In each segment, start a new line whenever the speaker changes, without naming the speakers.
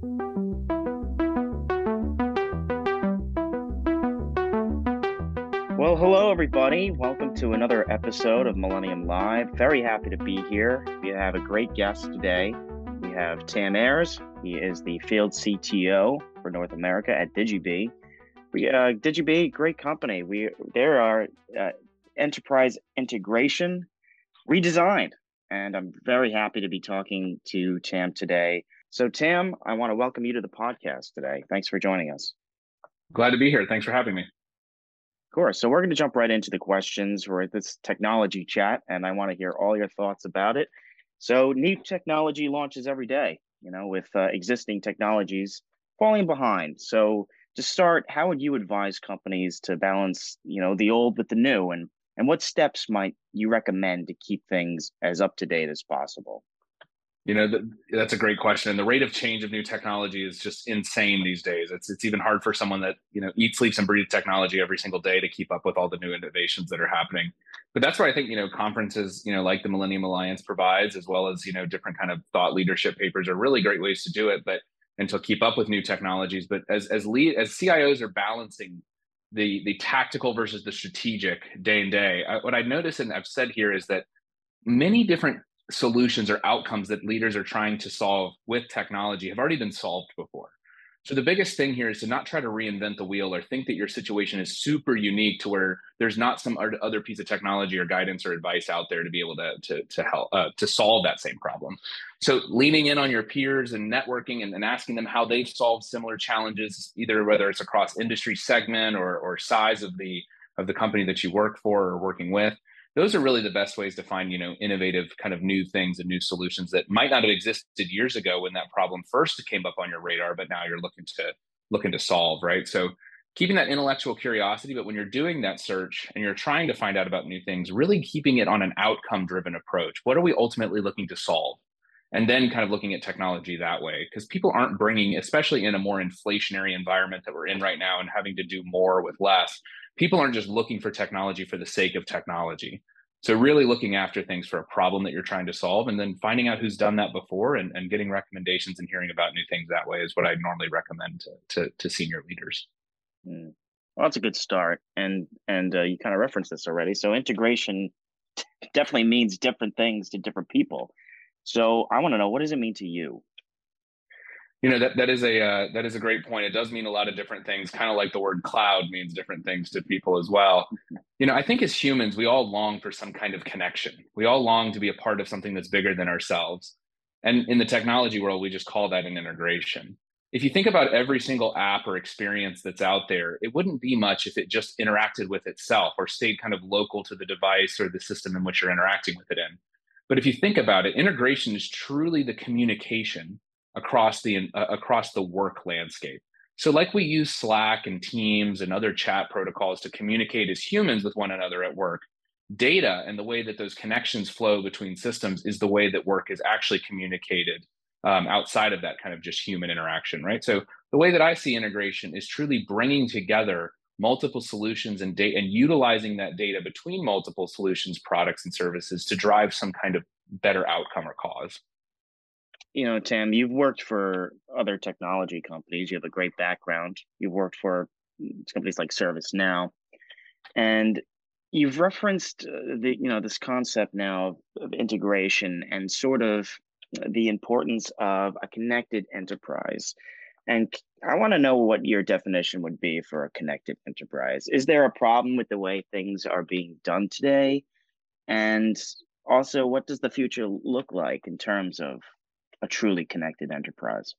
Well, hello, everybody. Welcome to another episode of Millennium Live. Very happy to be here. We have a great guest today. We have Tam Ayers. He is the field CTO for North America at DigiBee. We uh, DigiBee, great company. We there are uh, enterprise integration redesigned, and I'm very happy to be talking to Tam today. So, Tam, I want to welcome you to the podcast today. Thanks for joining us.
Glad to be here. Thanks for having me.
Of course. So we're going to jump right into the questions. We're at this technology chat, and I want to hear all your thoughts about it. So new technology launches every day, you know, with uh, existing technologies falling behind. So to start, how would you advise companies to balance, you know, the old with the new, and and what steps might you recommend to keep things as up to date as possible?
You know, that's a great question. And the rate of change of new technology is just insane these days. It's it's even hard for someone that you know eats, sleeps, and breathes technology every single day to keep up with all the new innovations that are happening. But that's where I think you know conferences, you know, like the Millennium Alliance provides, as well as you know different kind of thought leadership papers, are really great ways to do it. But and to keep up with new technologies. But as as lead as CIOs are balancing the the tactical versus the strategic day and day, I, what I notice and I've said here is that many different solutions or outcomes that leaders are trying to solve with technology have already been solved before. So the biggest thing here is to not try to reinvent the wheel or think that your situation is super unique to where there's not some other piece of technology or guidance or advice out there to be able to to, to help uh, to solve that same problem. So leaning in on your peers and networking and, and asking them how they've solved similar challenges, either whether it's across industry segment or or size of the of the company that you work for or working with, those are really the best ways to find you know innovative kind of new things and new solutions that might not have existed years ago when that problem first came up on your radar but now you're looking to looking to solve right? So keeping that intellectual curiosity but when you're doing that search and you're trying to find out about new things really keeping it on an outcome driven approach. What are we ultimately looking to solve? And then kind of looking at technology that way because people aren't bringing especially in a more inflationary environment that we're in right now and having to do more with less people aren't just looking for technology for the sake of technology. So really looking after things for a problem that you're trying to solve and then finding out who's done that before and, and getting recommendations and hearing about new things that way is what I normally recommend to, to, to senior leaders.
Mm. Well, that's a good start. And, and uh, you kind of referenced this already. So integration definitely means different things to different people. So I want to know, what does it mean to you?
You know that that is a uh, that is a great point. It does mean a lot of different things, kind of like the word cloud means different things to people as well. You know, I think as humans, we all long for some kind of connection. We all long to be a part of something that's bigger than ourselves. And in the technology world, we just call that an integration. If you think about every single app or experience that's out there, it wouldn't be much if it just interacted with itself or stayed kind of local to the device or the system in which you're interacting with it in. But if you think about it, integration is truly the communication across the uh, across the work landscape. So, like we use Slack and Teams and other chat protocols to communicate as humans with one another at work, data and the way that those connections flow between systems is the way that work is actually communicated um, outside of that kind of just human interaction, right? So, the way that I see integration is truly bringing together multiple solutions and data and utilizing that data between multiple solutions, products, and services to drive some kind of better outcome or cause
you know, Tam, you've worked for other technology companies. You have a great background. You've worked for companies like ServiceNow, and you've referenced uh, the you know this concept now of integration and sort of the importance of a connected enterprise. And I want to know what your definition would be for a connected enterprise. Is there a problem with the way things are being done today? And also, what does the future look like in terms of a truly connected enterprise?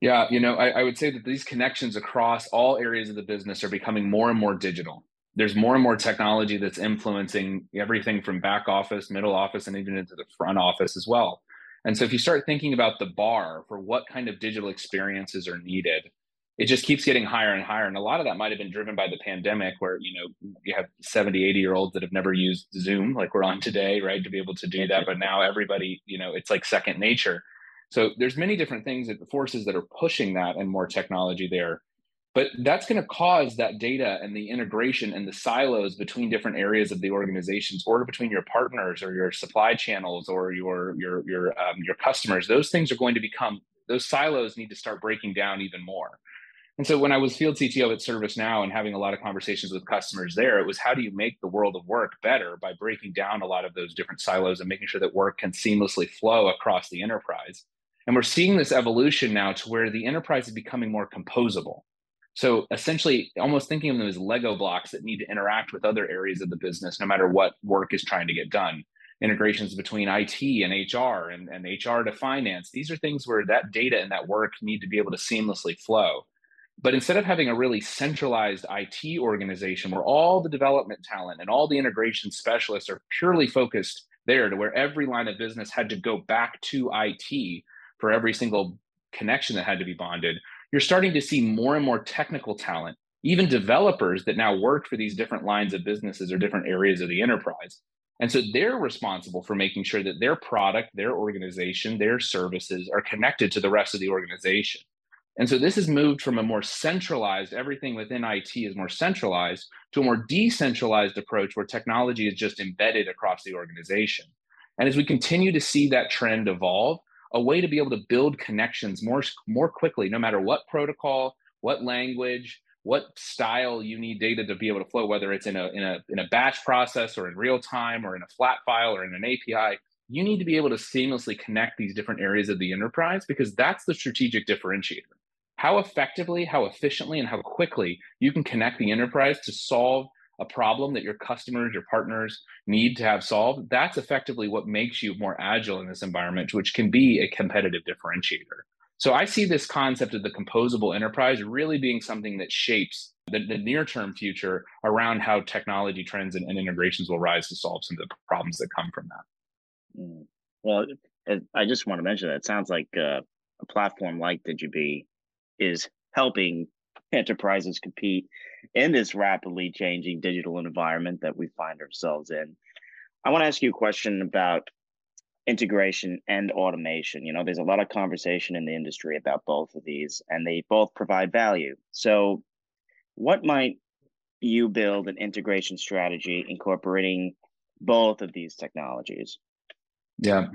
Yeah, you know, I, I, would say that these connections across all areas of the business are becoming more and more digital. There's more and more technology that's influencing everything from back office, middle office, and even into the front office as well. And so if you start thinking about the bar for what kind of digital experiences are needed, it just keeps getting higher and higher. And a lot of that might have been driven by the pandemic, where you know you have 70, 80 year olds that have never used Zoom like we're on today, right? To be able to do that. But now everybody, you know, it's like second nature. So there's many different things that the forces that are pushing that and more technology there. But that's going to cause that data and the integration and the silos between different areas of the organizations, or between your partners, or your supply channels, or your your your um, your customers. Those things are going to become those silos need to start breaking down even more. And so when I was field CTO at ServiceNow and having a lot of conversations with customers there, it was how do you make the world of work better by breaking down a lot of those different silos and making sure that work can seamlessly flow across the enterprise. And we're seeing this evolution now to where the enterprise is becoming more composable. So essentially, almost thinking of them as Lego blocks that need to interact with other areas of the business, no matter what work is trying to get done. Integrations between IT and HR and, and HR to finance. These are things where that data and that work need to be able to seamlessly flow. But instead of having a really centralized IT organization where all the development talent and all the integration specialists are purely focused there to where every line of business had to go back to IT for every single connection that had to be bonded, you're starting to see more and more technical talent, even developers that now work for these different lines of businesses or different areas of the enterprise. And so they're responsible for making sure that their product, their organization, their services are connected to the rest of the organization. And so this has moved from a more centralized, everything within IT is more centralized, to a more decentralized approach where technology is just embedded across the organization. And as we continue to see that trend evolve, a way to be able to build connections more, more quickly, no matter what protocol, what language, what style you need data to be able to flow, whether it's in a, in a, in a batch process or in real time or in a flat file or in an API, you need to be able to seamlessly connect these different areas of the enterprise because that's the strategic differentiator how effectively, how efficiently, and how quickly you can connect the enterprise to solve a problem that your customers, your partners need to have solved, that's effectively what makes you more agile in this environment, which can be a competitive differentiator. So I see this concept of the composable enterprise really being something that shapes the, the near term future around how technology trends and, and, integrations will rise to solve some of the problems that come from that.
Mm. Well, I just want to mention that it sounds like uh, a platform like Digibee is helping enterprises compete in this rapidly changing digital environment that we find ourselves in. I want to ask you a question about integration and automation. You know, there's a lot of conversation in the industry about both of these, and they both provide value. So, what might you build an integration strategy incorporating both of these technologies?
Yeah.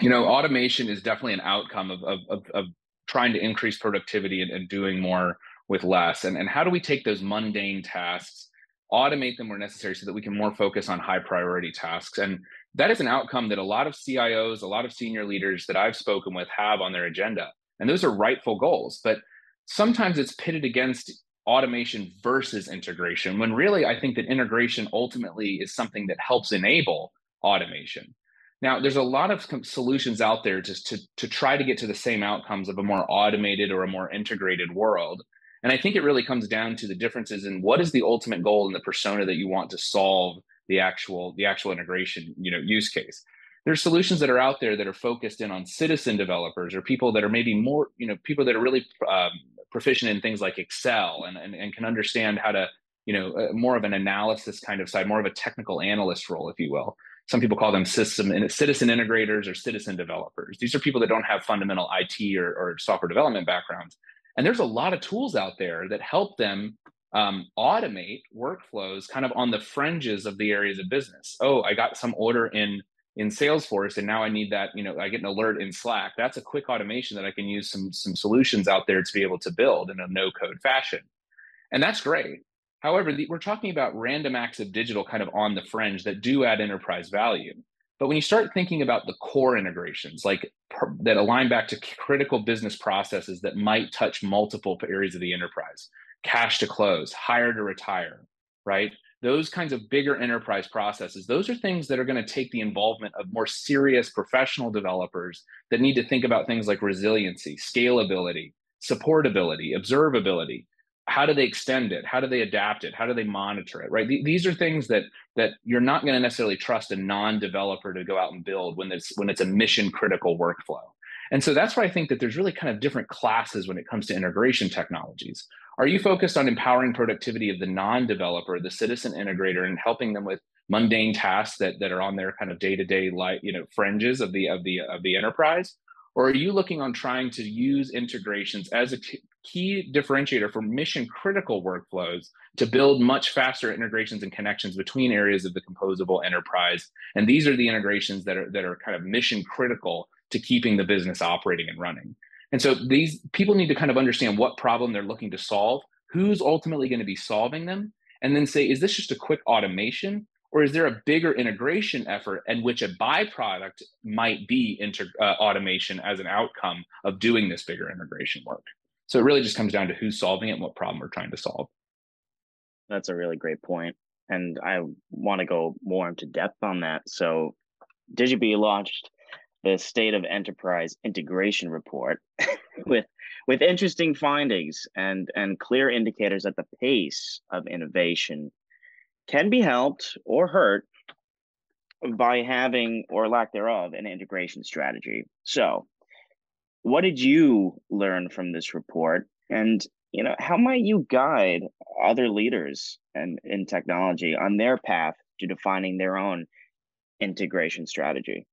You know, automation is definitely an outcome of, of, of, of trying to increase productivity and, and doing more with less? And, and how do we take those mundane tasks automate them where necessary so that we can more focus on high priority tasks? And that is an outcome that a lot of cios a lot of senior leaders that i've spoken with have on their agenda. And those are rightful goals but sometimes it's pitted against automation versus integration when really i think that integration ultimately is something that helps enable automation now, there's a lot of solutions out there just to, to try to get to the same outcomes of a more automated or a more integrated world. And I think it really comes down to the differences in what is the ultimate goal and the persona that you want to solve the actual the actual integration you know use case. There's solutions that are out there that are focused in on citizen developers or people that are maybe more you know people that are really um, proficient in things like Excel and, and and can understand how to you know uh, more of an analysis kind of side, more of a technical analyst role, if you will some people call them system and citizen integrators or citizen developers. These are people that don't have fundamental IT or, or software development backgrounds. And there's a lot of tools out there that help them um, automate workflows kind of on the fringes of the areas of business. Oh, I got some order in in Salesforce, and now I need that. You know, I get an alert in Slack. That's a quick automation that I can use some some solutions out there to be able to build in a no code fashion, and that's great. However, the, we're talking about random acts of digital kind of on the fringe that do add enterprise value. But when you start thinking about the core integrations, like that align back to critical business processes that might touch multiple areas of the enterprise, cash to close, hire to retire, right? Those kinds of bigger enterprise processes, those are things that are going to take the involvement of more serious professional developers that need to think about things like resiliency, scalability, supportability, observability how do they extend it? How do they adapt it? How do they monitor it right? These are things that that you're not going to necessarily trust a non-developer to go out and build when it's when it's a mission critical workflow. And so that's why i think that there's really kind of different classes when it comes to integration technologies. Are you focused on empowering productivity of the non-developer the citizen integrator and helping them with mundane tasks that, that are on their kind of day-to-day life you know fringes of the of the of the enterprise? Or are you looking on trying to use integrations as a key differentiator for mission critical workflows to build much faster integrations and connections between areas of the composable enterprise? And these are the integrations that are that are kind of mission critical to keeping the business operating and running. And so these people need to kind of understand what problem they're looking to solve, who's ultimately going to be solving them, and then say, is this just a quick automation or is there a bigger integration effort in which a byproduct might be inter- uh, automation as an outcome of doing this bigger integration work? So it really just comes down to who's solving it and what problem we're trying to solve.
That's a really great point. And I want to go more into depth on that. So Digibee launched the State of Enterprise Integration Report with with interesting findings and and clear indicators that the pace of innovation can be helped or hurt by having or lack thereof an integration strategy. So, what did you learn from this report and you know how might you guide other leaders and in technology on their path to defining their own integration strategy?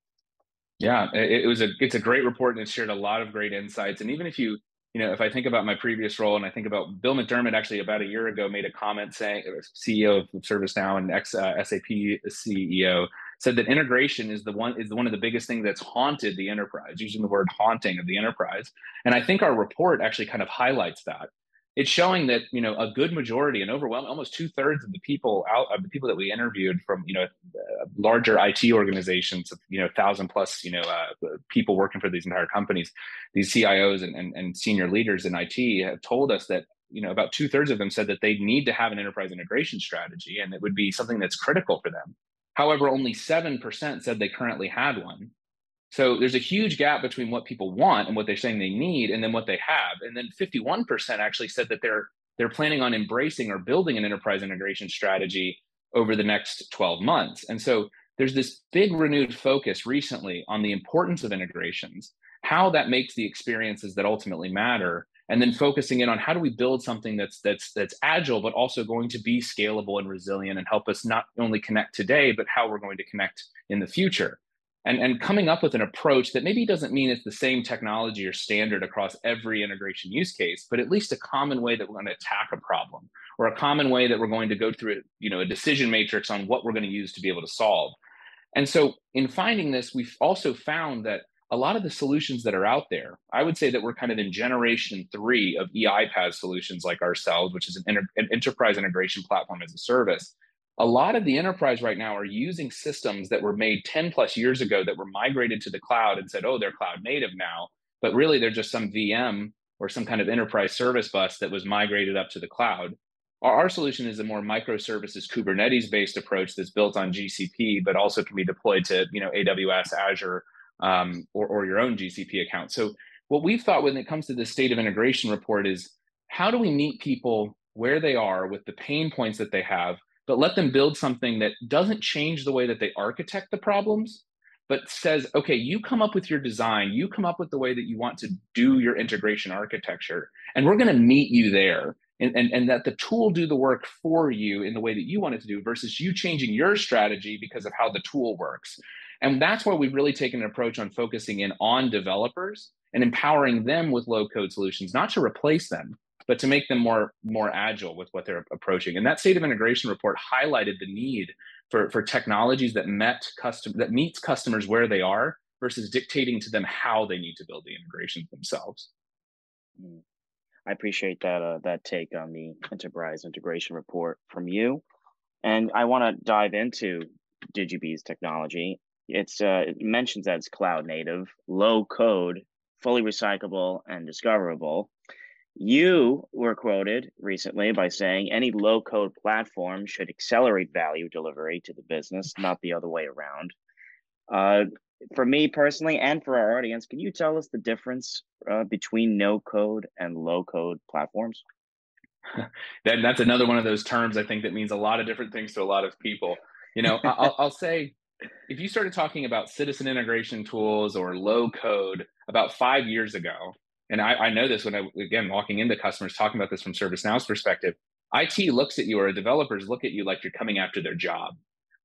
Yeah, it, it was a it's a great report and it shared a lot of great insights and even if you you know, if I think about my previous role and I think about Bill McDermott, actually about a year ago made a comment saying, CEO of ServiceNow and ex uh, SAP CEO, said that integration is the one is one of the biggest things that's haunted the enterprise, using the word haunting of the enterprise. And I think our report actually kind of highlights that it's showing that you know a good majority and overwhelming almost two thirds of the people out of the people that we interviewed from you know larger IT organizations you know thousand plus you know uh, people working for these entire companies, these CIOs and, and, and senior leaders in IT have told us that you know about two thirds of them said that they need to have an enterprise integration strategy and it would be something that's critical for them. However, only seven percent said they currently had one. So there's a huge gap between what people want and what they're saying they need, and then what they have. And then 51% actually said that they're they're planning on embracing or building an enterprise integration strategy over the next 12 months. And so there's this big renewed focus recently on the importance of integrations, how that makes the experiences that ultimately matter, and then focusing in on how do we build something that's that's that's agile but also going to be scalable and resilient and help us not only connect today but how we're going to connect in the future and, and coming up with an approach that maybe doesn't mean it's the same technology or standard across every integration use case, but at least a common way that we're going to attack a problem or a common way that we're going to go through you know, a decision matrix on what we're going to use to be able to solve. And so in finding this, we've also found that a lot of the solutions that are out there, I would say that we're kind of in generation three of EIPaaS solutions like ourselves, which is an, inter- an enterprise integration platform as a service a lot of the enterprise right now are using systems that were made 10 plus years ago that were migrated to the cloud and said, oh, they're cloud native now. But really, they're just some VM or some kind of enterprise service bus that was migrated up to the cloud. Our, our solution is a more microservices Kubernetes based approach that's built on GCP, but also can be deployed to you know AWS, Azure, um, or, or your own GCP account. So what we've thought when it comes to the state of integration report is how do we meet people where they are with the pain points that they have but let them build something that doesn't change the way that they architect the problems, but says, okay, you come up with your design, you come up with the way that you want to do your integration architecture, and we're going to meet you there. And, and, and that the tool do the work for you in the way that you want it to do versus you changing your strategy because of how the tool works. And that's why we've really taken an approach on focusing in on developers and empowering them with low code solutions, not to replace them, but to make them more more agile with what they're approaching. And that state of integration report highlighted the need for, for technologies that met custom that meets customers where they are versus dictating to them how they need to build the integrations themselves.
Mm. I appreciate that uh, that take on the enterprise integration report from you, and I want to dive into Digibee's technology. It's uh, it mentions that it's cloud native, low code, fully recyclable, and discoverable. You were quoted recently by saying any low code platform should accelerate value delivery to the business, not the other way around. Uh, for me personally, and for our audience, can you tell us the difference uh, between no code and low code platforms?
that, that's another one of those terms I think that means a lot of different things to a lot of people. You know, I'll, I'll say if you started talking about citizen integration tools or low code about five years ago, and I, I know this when I again walking into customers talking about this from ServiceNow's perspective. IT looks at you or developers look at you like you're coming after their job,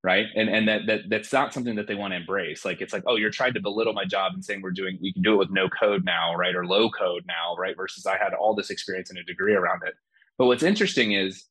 right? And and that that that's not something that they want to embrace. Like it's like, oh, you're trying to belittle my job and saying we're doing we can do it with no code now, right? Or low code now, right? Versus I had all this experience and a degree around it. But what's interesting is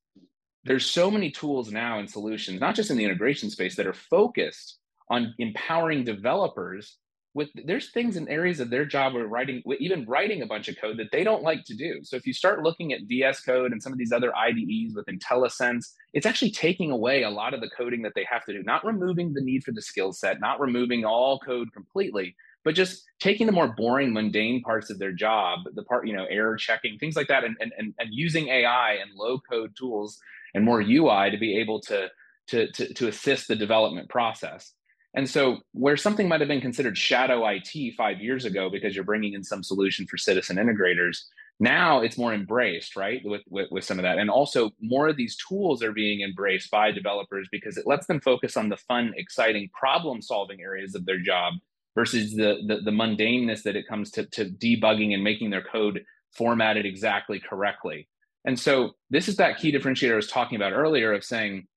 there's so many tools now and solutions, not just in the integration space, that are focused on empowering developers with there's things in areas of their job where writing even writing a bunch of code that they don't like to do. So if you start looking at vs code and some of these other ides with intellisense it's actually taking away a lot of the coding that they have to do not removing the need for the skill set not removing all code completely but just taking the more boring mundane parts of their job the part you know error checking things like that and and, and, and using ai and low code tools and more ui to be able to to, to, to assist the development process and so, where something might have been considered shadow IT five years ago because you're bringing in some solution for citizen integrators, now it's more embraced, right? With, with, with some of that. And also, more of these tools are being embraced by developers because it lets them focus on the fun, exciting problem solving areas of their job versus the, the, the mundaneness that it comes to, to debugging and making their code formatted exactly correctly. And so, this is that key differentiator I was talking about earlier of saying,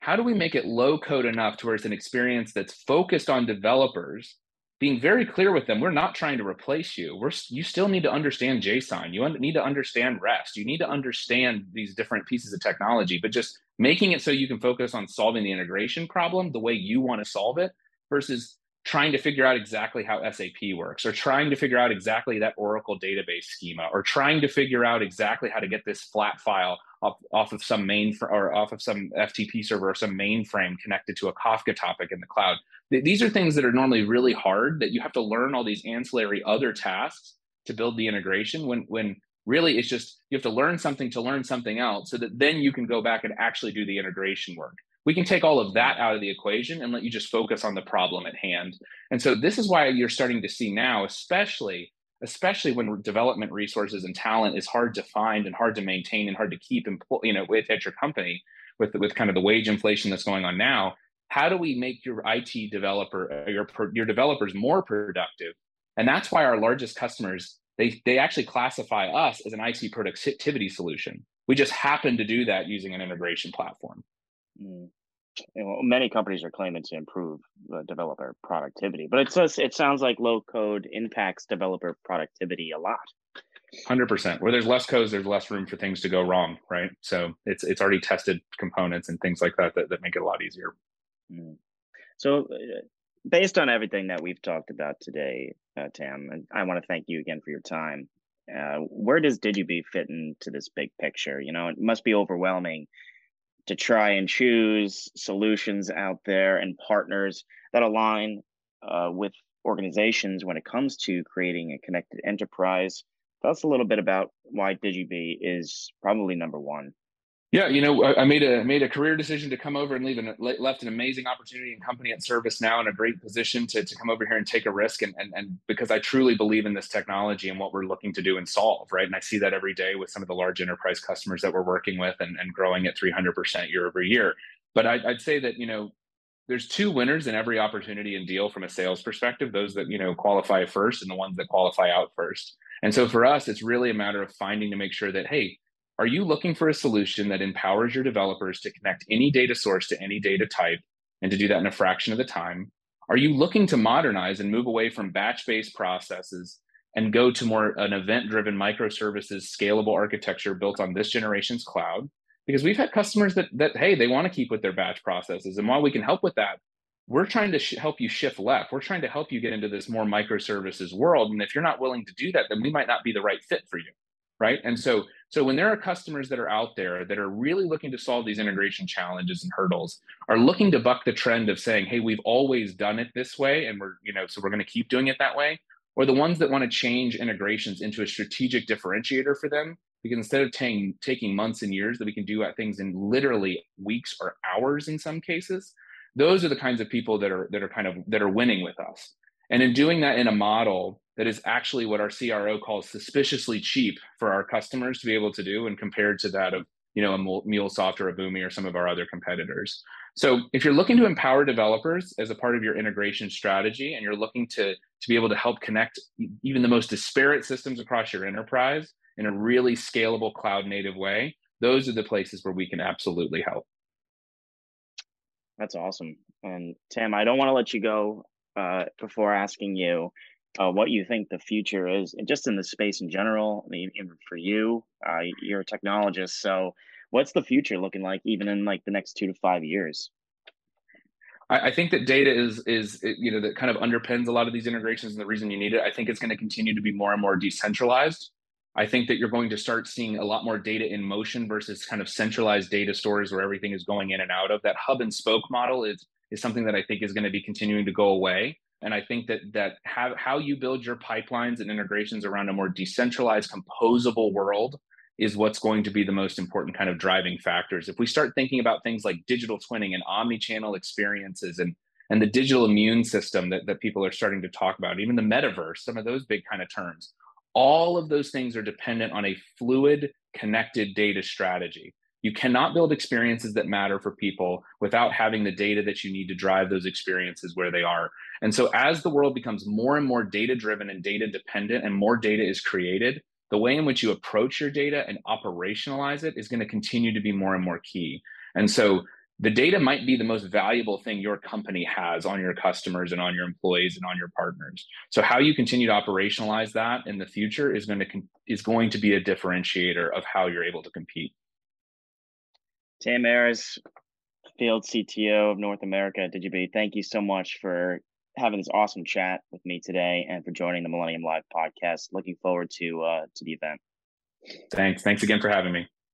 how do we make it low code enough to where it's an experience that's focused on developers being very clear with them we're not trying to replace you. We're you still need to understand json. You need to understand rest. You need to understand these different pieces of technology but just making it so you can focus on solving the integration problem the way you want to solve it versus trying to figure out exactly how SAP works, or trying to figure out exactly that Oracle database schema, or trying to figure out exactly how to get this flat file off, off of some main or off of some FTP server or some mainframe connected to a Kafka topic in the cloud. These are things that are normally really hard that you have to learn all these ancillary other tasks to build the integration when when really it's just you have to learn something to learn something else so that then you can go back and actually do the integration work we can take all of that out of the equation and let you just focus on the problem at hand. And so this is why you're starting to see now, especially especially when development resources and talent is hard to find and hard to maintain and hard to keep employ, you know with at your company with with kind of the wage inflation that's going on now how do we make your IT developer uh, your your developers more productive? And that's why our largest customers they they actually classify us as an IT productivity solution. We just happen to do that using an integration platform.
Mm many companies are claiming to improve the developer productivity, but it says it sounds like low code impacts developer productivity a lot.
Hundred percent. Where there's less code, there's less room for things to go wrong, right? So it's it's already tested components and things like that that, that make it a lot easier.
Mm. So, uh, based on everything that we've talked about today, uh, Tam, and I want to thank you again for your time. Uh, where does Digibee fit into this big picture? You know, it must be overwhelming to try and choose solutions out there and partners that align uh, with organizations when it comes to creating a connected enterprise. Tell us a little bit about why Digibee is probably number one.
Yeah, you know, I made a made a career decision to come over and leave an left an amazing opportunity and company at ServiceNow in a great position to, to come over here and take a risk and, and and because I truly believe in this technology and what we're looking to do and solve, right? And I see that every day with some of the large enterprise customers that we're working with and, and growing at 300% year over year. But I, I'd say that, you know, there's two winners in every opportunity and deal from a sales perspective, those that, you know, qualify first and the ones that qualify out first. And so for us, it's really a matter of finding to make sure that, hey, are you looking for a solution that empowers your developers to connect any data source to any data type and to do that in a fraction of the time? Are you looking to modernize and move away from batch based processes and go to more an event driven microservices scalable architecture built on this generation's cloud? Because we've had customers that, that hey, they want to keep with their batch processes. And while we can help with that, we're trying to sh- help you shift left. We're trying to help you get into this more microservices world. And if you're not willing to do that, then we might not be the right fit for you. Right. And so so when there are customers that are out there that are really looking to solve these integration challenges and hurdles, are looking to buck the trend of saying, "Hey, we've always done it this way, and we're you know so we're going to keep doing it that way," or the ones that want to change integrations into a strategic differentiator for them, because instead of taking taking months and years, that we can do things in literally weeks or hours in some cases. Those are the kinds of people that are that are kind of that are winning with us. And in doing that in a model that is actually what our CRO calls suspiciously cheap for our customers to be able to do and compared to that of you know a MuleSoft or a Boomi or some of our other competitors. So if you're looking to empower developers as a part of your integration strategy and you're looking to to be able to help connect even the most disparate systems across your enterprise in a really scalable cloud native way, those are the places where we can absolutely help.
That's awesome. And Tim, I don't want to let you go uh, before asking you uh, what you think the future is, and just in the space in general. I mean, for you, uh, you're a technologist, so what's the future looking like, even in like the next two to five years?
I, I think that data is is you know that kind of underpins a lot of these integrations and the reason you need it. I think it's going to continue to be more and more decentralized. I think that you're going to start seeing a lot more data in motion versus kind of centralized data stores where everything is going in and out of. That hub and spoke model is is something that I think is going to be continuing to go away. And I think that that how, how you build your pipelines and integrations around a more decentralized, composable world is what's going to be the most important kind of driving factors. If we start thinking about things like digital twinning and omni-channel experiences and and the digital immune system that, that people are starting to talk about, even the metaverse, some of those big kind of terms, all of those things are dependent on a fluid, connected data strategy. You cannot build experiences that matter for people without having the data that you need to drive those experiences where they are. And so, as the world becomes more and more data driven and data dependent, and more data is created, the way in which you approach your data and operationalize it is going to continue to be more and more key. And so the data might be the most valuable thing your company has on your customers and on your employees and on your partners. So how you continue to operationalize that in the future is going to is going to be a differentiator of how you're able to compete.
Tam Ayres, Field CTO of North America at Digibee, thank you so much for having this awesome chat with me today and for joining the Millennium Live podcast. Looking forward to uh, to the event.
Thanks. Thanks again for having me.